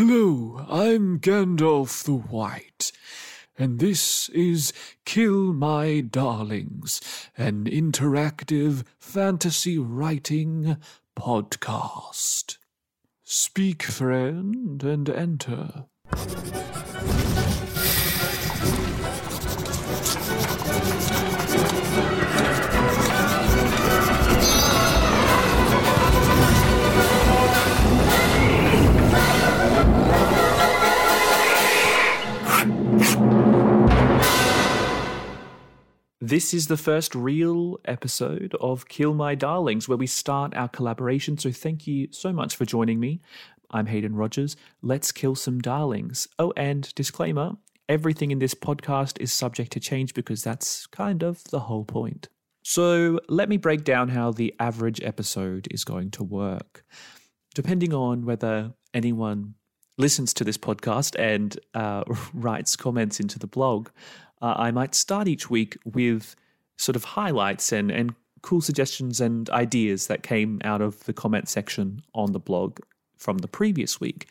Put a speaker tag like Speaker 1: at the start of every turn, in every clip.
Speaker 1: Hello, I'm Gandalf the White, and this is Kill My Darlings, an interactive fantasy writing podcast. Speak, friend, and enter.
Speaker 2: This is the first real episode of Kill My Darlings, where we start our collaboration. So thank you so much for joining me. I'm Hayden Rodgers. Let's kill some darlings. Oh, and disclaimer everything in this podcast is subject to change because that's kind of the whole point. So let me break down how the average episode is going to work. Depending on whether anyone listens to this podcast and uh, writes comments into the blog, uh, I might start each week with sort of highlights and, and cool suggestions and ideas that came out of the comment section on the blog from the previous week.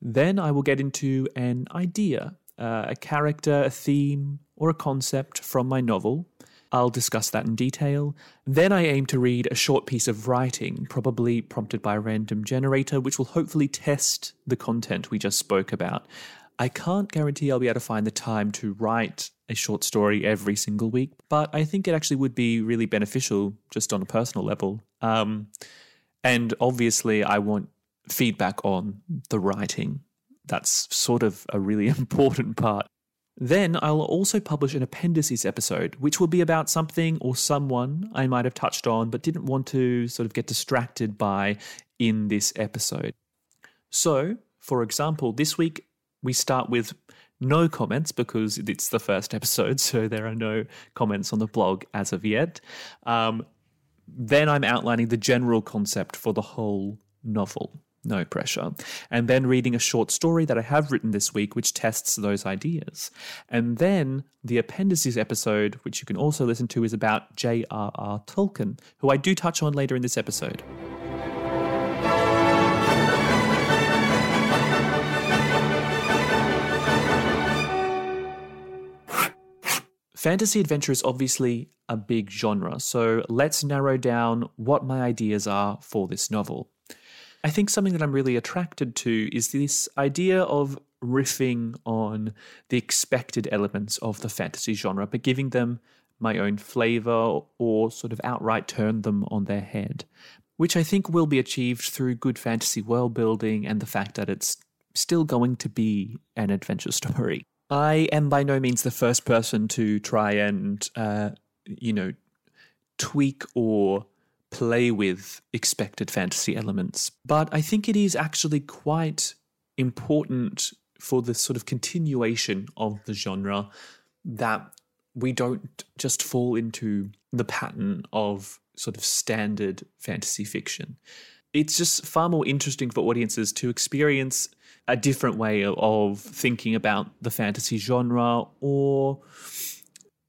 Speaker 2: Then I will get into an idea, uh, a character, a theme, or a concept from my novel. I'll discuss that in detail. Then I aim to read a short piece of writing, probably prompted by a random generator, which will hopefully test the content we just spoke about. I can't guarantee I'll be able to find the time to write a short story every single week, but I think it actually would be really beneficial just on a personal level. Um, and obviously, I want feedback on the writing. That's sort of a really important part. Then I'll also publish an appendices episode, which will be about something or someone I might have touched on but didn't want to sort of get distracted by in this episode. So, for example, this week we start with no comments because it's the first episode, so there are no comments on the blog as of yet. Um, then I'm outlining the general concept for the whole novel. No pressure. And then reading a short story that I have written this week, which tests those ideas. And then the appendices episode, which you can also listen to, is about J.R.R. Tolkien, who I do touch on later in this episode. Fantasy adventure is obviously a big genre, so let's narrow down what my ideas are for this novel. I think something that I'm really attracted to is this idea of riffing on the expected elements of the fantasy genre, but giving them my own flavor or sort of outright turn them on their head, which I think will be achieved through good fantasy world building and the fact that it's still going to be an adventure story. I am by no means the first person to try and, uh, you know, tweak or play with expected fantasy elements. But I think it is actually quite important for the sort of continuation of the genre that we don't just fall into the pattern of sort of standard fantasy fiction. It's just far more interesting for audiences to experience a different way of thinking about the fantasy genre or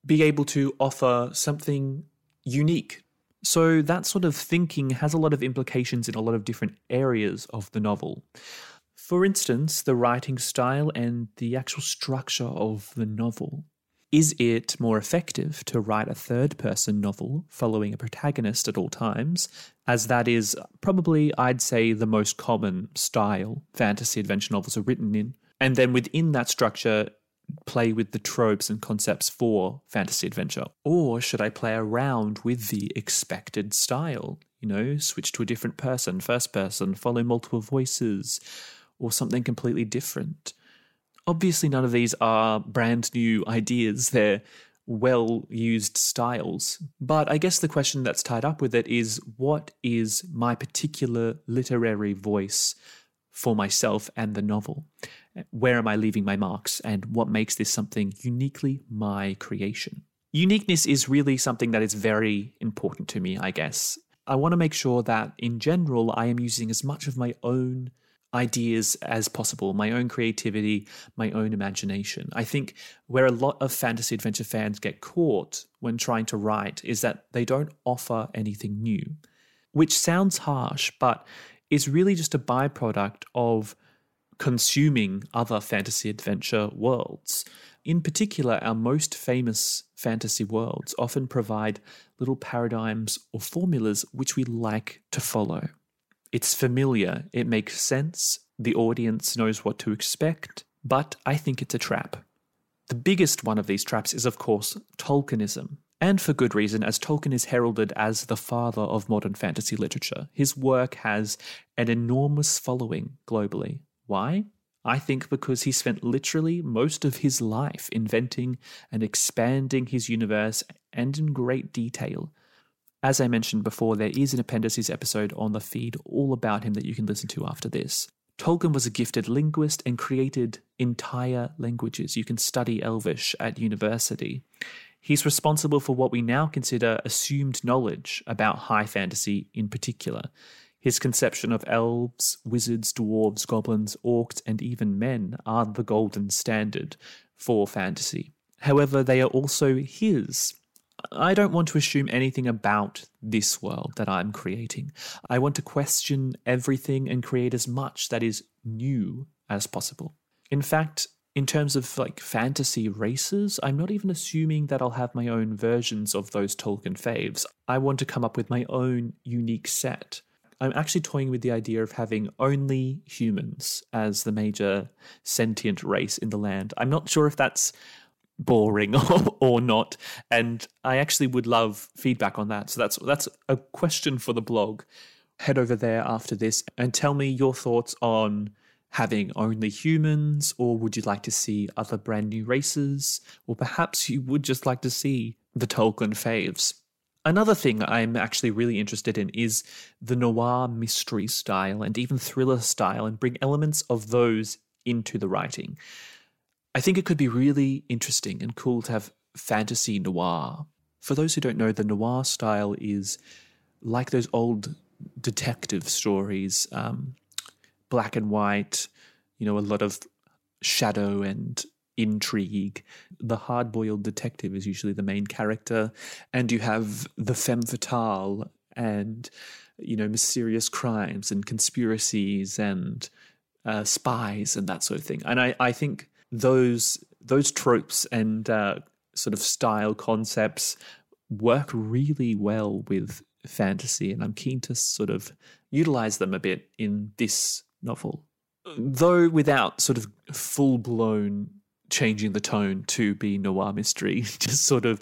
Speaker 2: be able to offer something unique. So, that sort of thinking has a lot of implications in a lot of different areas of the novel. For instance, the writing style and the actual structure of the novel. Is it more effective to write a third person novel following a protagonist at all times, as that is probably, I'd say, the most common style fantasy adventure novels are written in? And then within that structure, play with the tropes and concepts for fantasy adventure? Or should I play around with the expected style? You know, switch to a different person, first person, follow multiple voices, or something completely different? Obviously, none of these are brand new ideas. They're well used styles. But I guess the question that's tied up with it is what is my particular literary voice for myself and the novel? Where am I leaving my marks? And what makes this something uniquely my creation? Uniqueness is really something that is very important to me, I guess. I want to make sure that in general, I am using as much of my own ideas as possible, my own creativity, my own imagination. I think where a lot of fantasy adventure fans get caught when trying to write is that they don't offer anything new, which sounds harsh, but is really just a byproduct of consuming other fantasy adventure worlds. In particular, our most famous fantasy worlds often provide little paradigms or formulas which we like to follow. It's familiar, it makes sense, the audience knows what to expect, but I think it's a trap. The biggest one of these traps is, of course, Tolkienism. And for good reason, as Tolkien is heralded as the father of modern fantasy literature. His work has an enormous following globally. Why? I think because he spent literally most of his life inventing and expanding his universe and in great detail. As I mentioned before, there is an appendices episode on the feed all about him that you can listen to after this. Tolkien was a gifted linguist and created entire languages. You can study Elvish at university. He's responsible for what we now consider assumed knowledge about high fantasy in particular. His conception of elves, wizards, dwarves, goblins, orcs, and even men are the golden standard for fantasy. However, they are also his. I don't want to assume anything about this world that I'm creating. I want to question everything and create as much that is new as possible. In fact, in terms of like fantasy races, I'm not even assuming that I'll have my own versions of those Tolkien faves. I want to come up with my own unique set. I'm actually toying with the idea of having only humans as the major sentient race in the land. I'm not sure if that's boring or, or not, and I actually would love feedback on that. So that's that's a question for the blog. Head over there after this and tell me your thoughts on having only humans, or would you like to see other brand new races, or perhaps you would just like to see the Tolkien faves. Another thing I'm actually really interested in is the noir mystery style and even thriller style, and bring elements of those into the writing. I think it could be really interesting and cool to have fantasy noir. For those who don't know, the noir style is like those old detective stories, um, black and white, you know, a lot of shadow and intrigue. The hard boiled detective is usually the main character, and you have the femme fatale and, you know, mysterious crimes and conspiracies and uh, spies and that sort of thing. And I, I think those those tropes and uh, sort of style concepts work really well with fantasy, and I'm keen to sort of utilize them a bit in this novel. Though without sort of full blown changing the tone to be noir mystery, just sort of,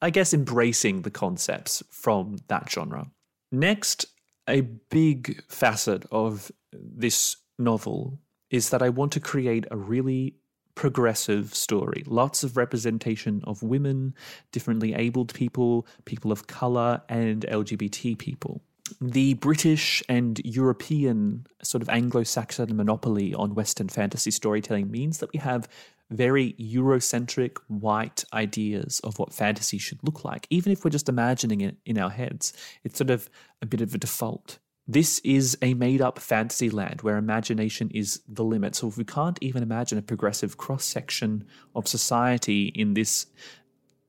Speaker 2: I guess, embracing the concepts from that genre. Next, a big facet of this novel is that I want to create a really progressive story. Lots of representation of women, differently abled people, people of color, and LGBT people the British and European sort of Anglo Saxon monopoly on Western fantasy storytelling means that we have very Eurocentric white ideas of what fantasy should look like, even if we're just imagining it in our heads. It's sort of a bit of a default. This is a made up fantasy land where imagination is the limit. So if we can't even imagine a progressive cross section of society in this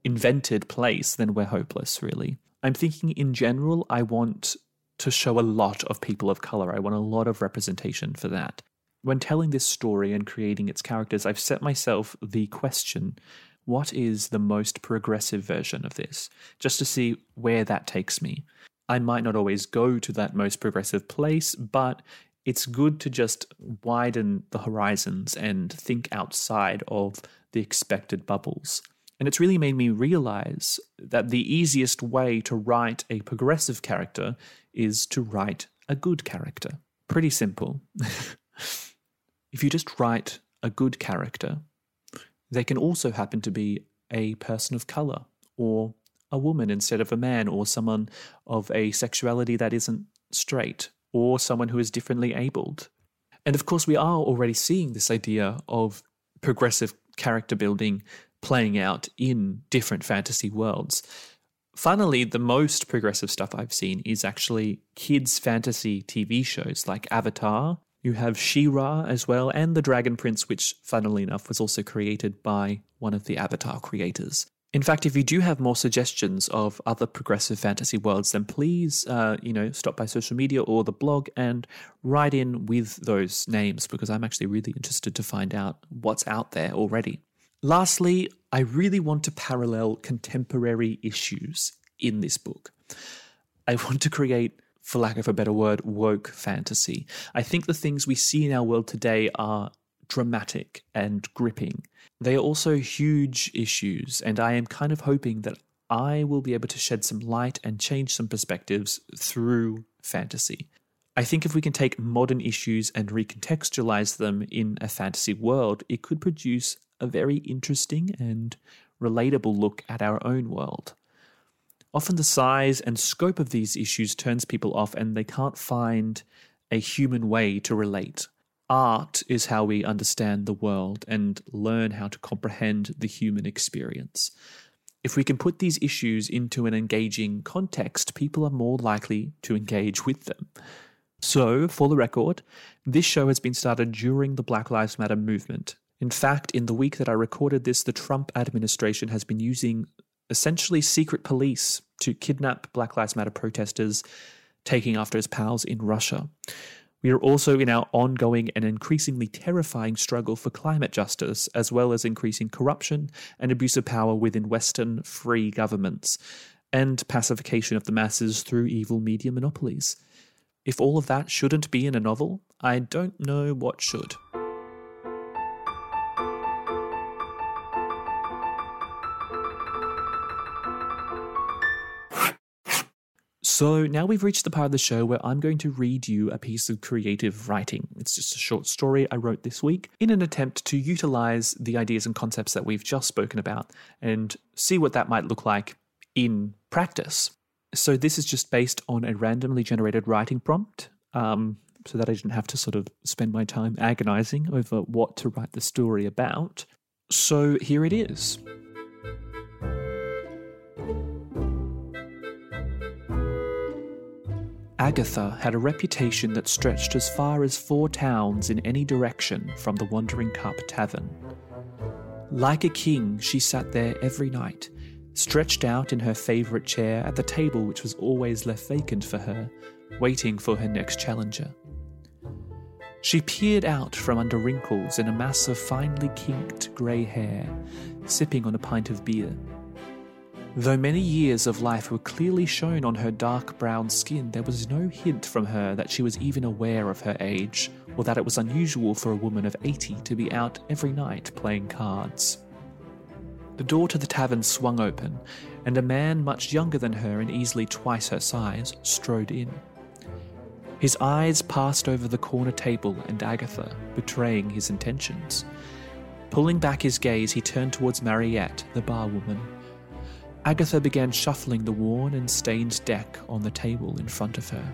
Speaker 2: invented place, then we're hopeless, really. I'm thinking in general, I want to show a lot of people of color. I want a lot of representation for that. When telling this story and creating its characters, I've set myself the question what is the most progressive version of this? Just to see where that takes me. I might not always go to that most progressive place, but it's good to just widen the horizons and think outside of the expected bubbles. And it's really made me realize that the easiest way to write a progressive character is to write a good character. Pretty simple. if you just write a good character, they can also happen to be a person of color or a woman instead of a man or someone of a sexuality that isn't straight or someone who is differently abled. And of course, we are already seeing this idea of progressive character building playing out in different fantasy worlds. Finally, the most progressive stuff I've seen is actually kids' fantasy TV shows like Avatar. You have She-Ra as well, and The Dragon Prince, which, funnily enough, was also created by one of the Avatar creators. In fact, if you do have more suggestions of other progressive fantasy worlds, then please, uh, you know, stop by social media or the blog and write in with those names because I'm actually really interested to find out what's out there already. Lastly, I really want to parallel contemporary issues in this book. I want to create, for lack of a better word, woke fantasy. I think the things we see in our world today are dramatic and gripping. They are also huge issues, and I am kind of hoping that I will be able to shed some light and change some perspectives through fantasy. I think if we can take modern issues and recontextualize them in a fantasy world, it could produce a very interesting and relatable look at our own world. Often the size and scope of these issues turns people off and they can't find a human way to relate art is how we understand the world and learn how to comprehend the human experience. If we can put these issues into an engaging context, people are more likely to engage with them. So, for the record, this show has been started during the Black Lives Matter movement. In fact, in the week that I recorded this, the Trump administration has been using essentially secret police to kidnap Black Lives Matter protesters, taking after his pals in Russia. We are also in our ongoing and increasingly terrifying struggle for climate justice, as well as increasing corruption and abuse of power within Western free governments, and pacification of the masses through evil media monopolies. If all of that shouldn't be in a novel, I don't know what should. So now we've reached the part of the show where I'm going to read you a piece of creative writing. It's just a short story I wrote this week in an attempt to utilize the ideas and concepts that we've just spoken about and see what that might look like in practice. So this is just based on a randomly generated writing prompt. Um, so that I didn't have to sort of spend my time agonizing over what to write the story about. So here it is. Agatha had a reputation that stretched as far as four towns in any direction from the Wandering Cup Tavern. Like a king, she sat there every night, stretched out in her favourite chair at the table which was always left vacant for her, waiting for her next challenger. She peered out from under wrinkles in a mass of finely kinked grey hair, sipping on a pint of beer. Though many years of life were clearly shown on her dark brown skin, there was no hint from her that she was even aware of her age, or that it was unusual for a woman of 80 to be out every night playing cards. The door to the tavern swung open, and a man much younger than her and easily twice her size strode in. His eyes passed over the corner table and Agatha, betraying his intentions. Pulling back his gaze, he turned towards Mariette, the barwoman, Agatha began shuffling the worn and stained deck on the table in front of her.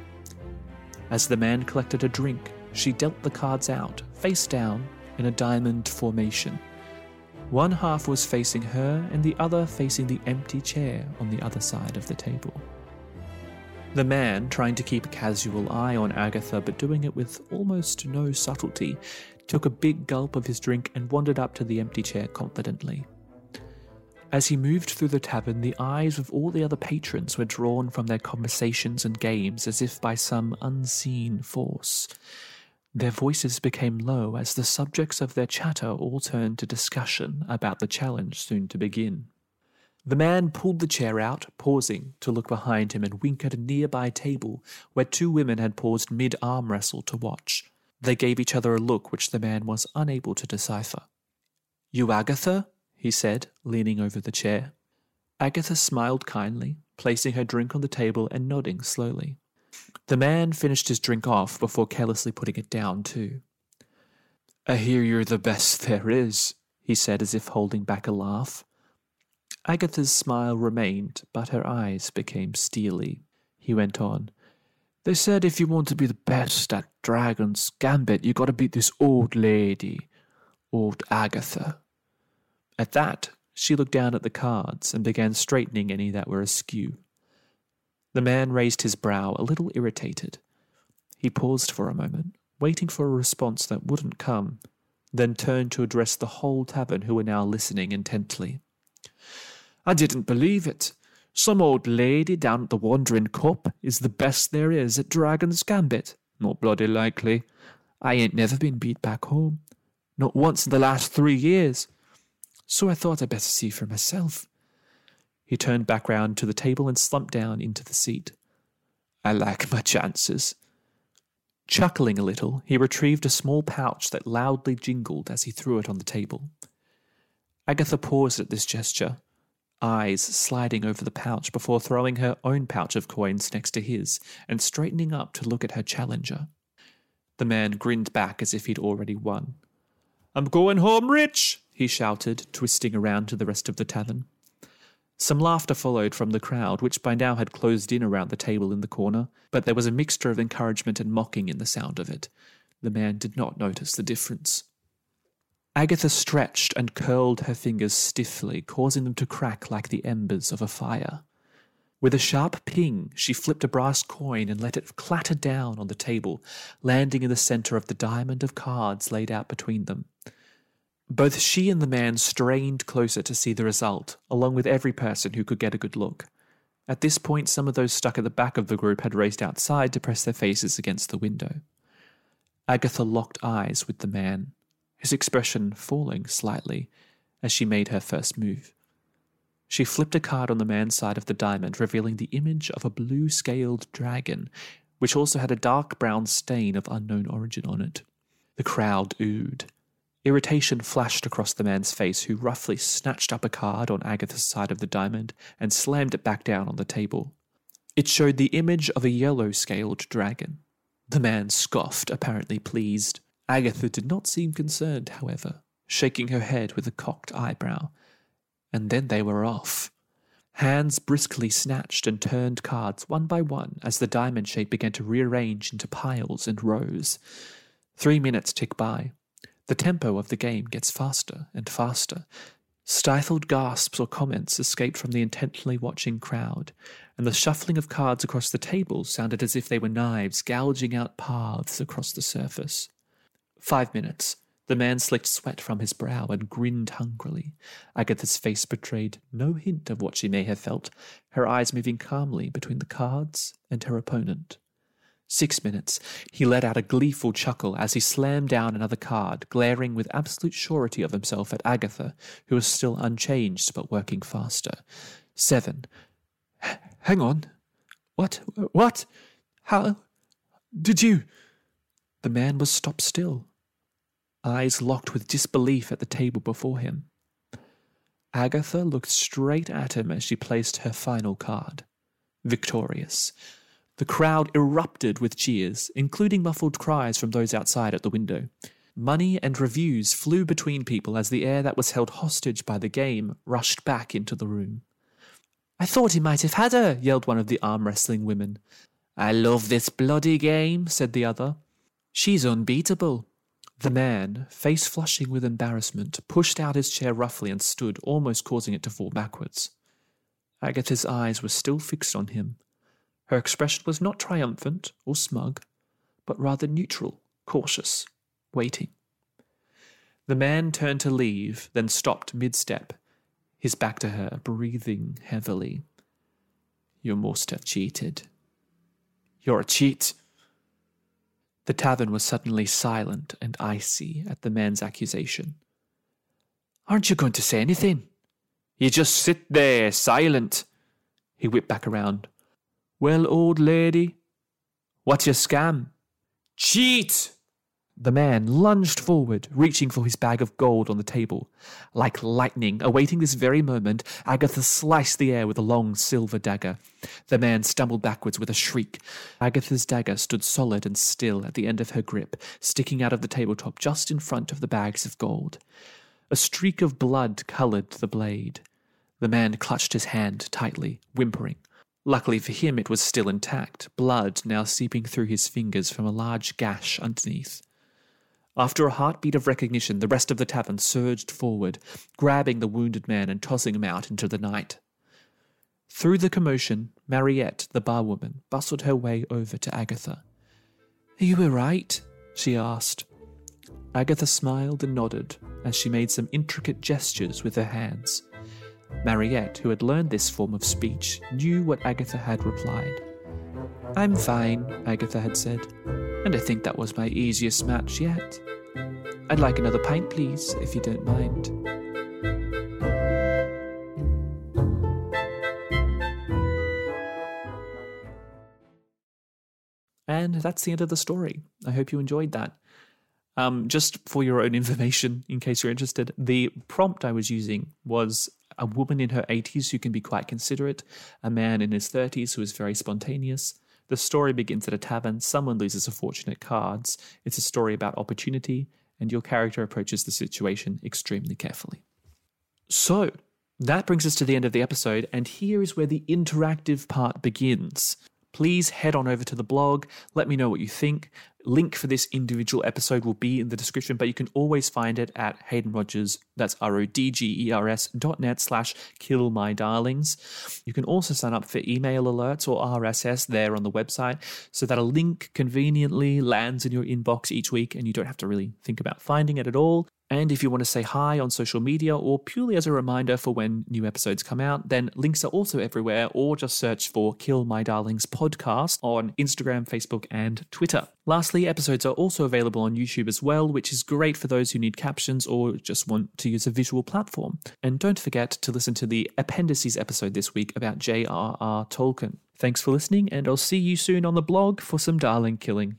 Speaker 2: As the man collected a drink, she dealt the cards out, face down, in a diamond formation. One half was facing her, and the other facing the empty chair on the other side of the table. The man, trying to keep a casual eye on Agatha but doing it with almost no subtlety, took a big gulp of his drink and wandered up to the empty chair confidently. As he moved through the tavern, the eyes of all the other patrons were drawn from their conversations and games as if by some unseen force. Their voices became low as the subjects of their chatter all turned to discussion about the challenge soon to begin. The man pulled the chair out, pausing to look behind him and wink at a nearby table where two women had paused mid arm wrestle to watch. They gave each other a look which the man was unable to decipher. You Agatha? He said, leaning over the chair. Agatha smiled kindly, placing her drink on the table and nodding slowly. The man finished his drink off before carelessly putting it down, too. I hear you're the best there is, he said as if holding back a laugh. Agatha's smile remained, but her eyes became steely. He went on. They said if you want to be the best at Dragon's Gambit, you gotta beat this old lady, old Agatha. At that, she looked down at the cards and began straightening any that were askew. The man raised his brow, a little irritated. He paused for a moment, waiting for a response that wouldn't come, then turned to address the whole tavern who were now listening intently.
Speaker 1: I didn't believe it. Some old lady down at the Wandering Cup is the best there is at Dragon's Gambit. Not bloody likely. I ain't never been beat back home. Not once in the last three years. So I thought I'd better see for myself.
Speaker 2: He turned back round to the table and slumped down into the seat.
Speaker 1: I like my chances.
Speaker 2: Chuckling a little, he retrieved a small pouch that loudly jingled as he threw it on the table. Agatha paused at this gesture, eyes sliding over the pouch before throwing her own pouch of coins next to his and straightening up to look at her challenger. The man grinned back as if he'd already won.
Speaker 1: I'm going home rich,
Speaker 2: he shouted, twisting around to the rest of the tavern. Some laughter followed from the crowd, which by now had closed in around the table in the corner, but there was a mixture of encouragement and mocking in the sound of it. The man did not notice the difference. Agatha stretched and curled her fingers stiffly, causing them to crack like the embers of a fire. With a sharp ping, she flipped a brass coin and let it clatter down on the table, landing in the center of the diamond of cards laid out between them. Both she and the man strained closer to see the result, along with every person who could get a good look. At this point, some of those stuck at the back of the group had raced outside to press their faces against the window. Agatha locked eyes with the man, his expression falling slightly as she made her first move. She flipped a card on the man's side of the diamond, revealing the image of a blue scaled dragon, which also had a dark brown stain of unknown origin on it. The crowd oohed. Irritation flashed across the man's face, who roughly snatched up a card on Agatha's side of the diamond and slammed it back down on the table. It showed the image of a yellow scaled dragon. The man scoffed, apparently pleased. Agatha did not seem concerned, however, shaking her head with a cocked eyebrow. And then they were off. Hands briskly snatched and turned cards one by one as the diamond shape began to rearrange into piles and rows. Three minutes tick by. The tempo of the game gets faster and faster. Stifled gasps or comments escaped from the intently watching crowd, and the shuffling of cards across the table sounded as if they were knives gouging out paths across the surface. Five minutes. The man slicked sweat from his brow and grinned hungrily. Agatha's face betrayed no hint of what she may have felt, her eyes moving calmly between the cards and her opponent. Six minutes. He let out a gleeful chuckle as he slammed down another card, glaring with absolute surety of himself at Agatha, who was still unchanged but working faster. Seven. Hang on. What? What? How? Did you? The man was stopped still, eyes locked with disbelief at the table before him. Agatha looked straight at him as she placed her final card. Victorious. The crowd erupted with cheers, including muffled cries from those outside at the window. Money and reviews flew between people as the air that was held hostage by the game rushed back into the room. I thought he might have had her, yelled one of the arm wrestling women. I love this bloody game, said the other. She's unbeatable. The man, face flushing with embarrassment, pushed out his chair roughly and stood, almost causing it to fall backwards. Agatha's eyes were still fixed on him, her expression was not triumphant or smug, but rather neutral, cautious, waiting. The man turned to leave, then stopped mid step, his back to her, breathing heavily. You must have cheated. You're a cheat. The tavern was suddenly silent and icy at the man's accusation. Aren't you going to say anything? You just sit there, silent. He whipped back around, well, old lady, what's your scam? Cheat! The man lunged forward, reaching for his bag of gold on the table. Like lightning, awaiting this very moment, Agatha sliced the air with a long silver dagger. The man stumbled backwards with a shriek. Agatha's dagger stood solid and still at the end of her grip, sticking out of the tabletop just in front of the bags of gold. A streak of blood coloured the blade. The man clutched his hand tightly, whimpering. Luckily for him, it was still intact, blood now seeping through his fingers from a large gash underneath. After a heartbeat of recognition, the rest of the tavern surged forward, grabbing the wounded man and tossing him out into the night. Through the commotion, Mariette, the barwoman, bustled her way over to Agatha. Are you all right? she asked. Agatha smiled and nodded as she made some intricate gestures with her hands.
Speaker 1: Mariette, who had learned this form of speech, knew what Agatha had replied. I'm fine, Agatha had said, and I think that was my easiest match yet. I'd like another pint, please, if you don't mind.
Speaker 2: And that's the end of the story. I hope you enjoyed that. Um, just for your own information, in case you're interested, the prompt I was using was a woman in her 80s who can be quite considerate, a man in his 30s who is very spontaneous. The story begins at a tavern, someone loses a fortune at cards. It's a story about opportunity, and your character approaches the situation extremely carefully. So, that brings us to the end of the episode, and here is where the interactive part begins please head on over to the blog. Let me know what you think. Link for this individual episode will be in the description, but you can always find it at Hayden Rodgers, that's R-O-D-G-E-R-S dot net slash kill my darlings. You can also sign up for email alerts or RSS there on the website so that a link conveniently lands in your inbox each week and you don't have to really think about finding it at all. And if you want to say hi on social media or purely as a reminder for when new episodes come out, then links are also everywhere, or just search for Kill My Darlings podcast on Instagram, Facebook, and Twitter. Lastly, episodes are also available on YouTube as well, which is great for those who need captions or just want to use a visual platform. And don't forget to listen to the appendices episode this week about J.R.R. Tolkien. Thanks for listening, and I'll see you soon on the blog for some darling killing.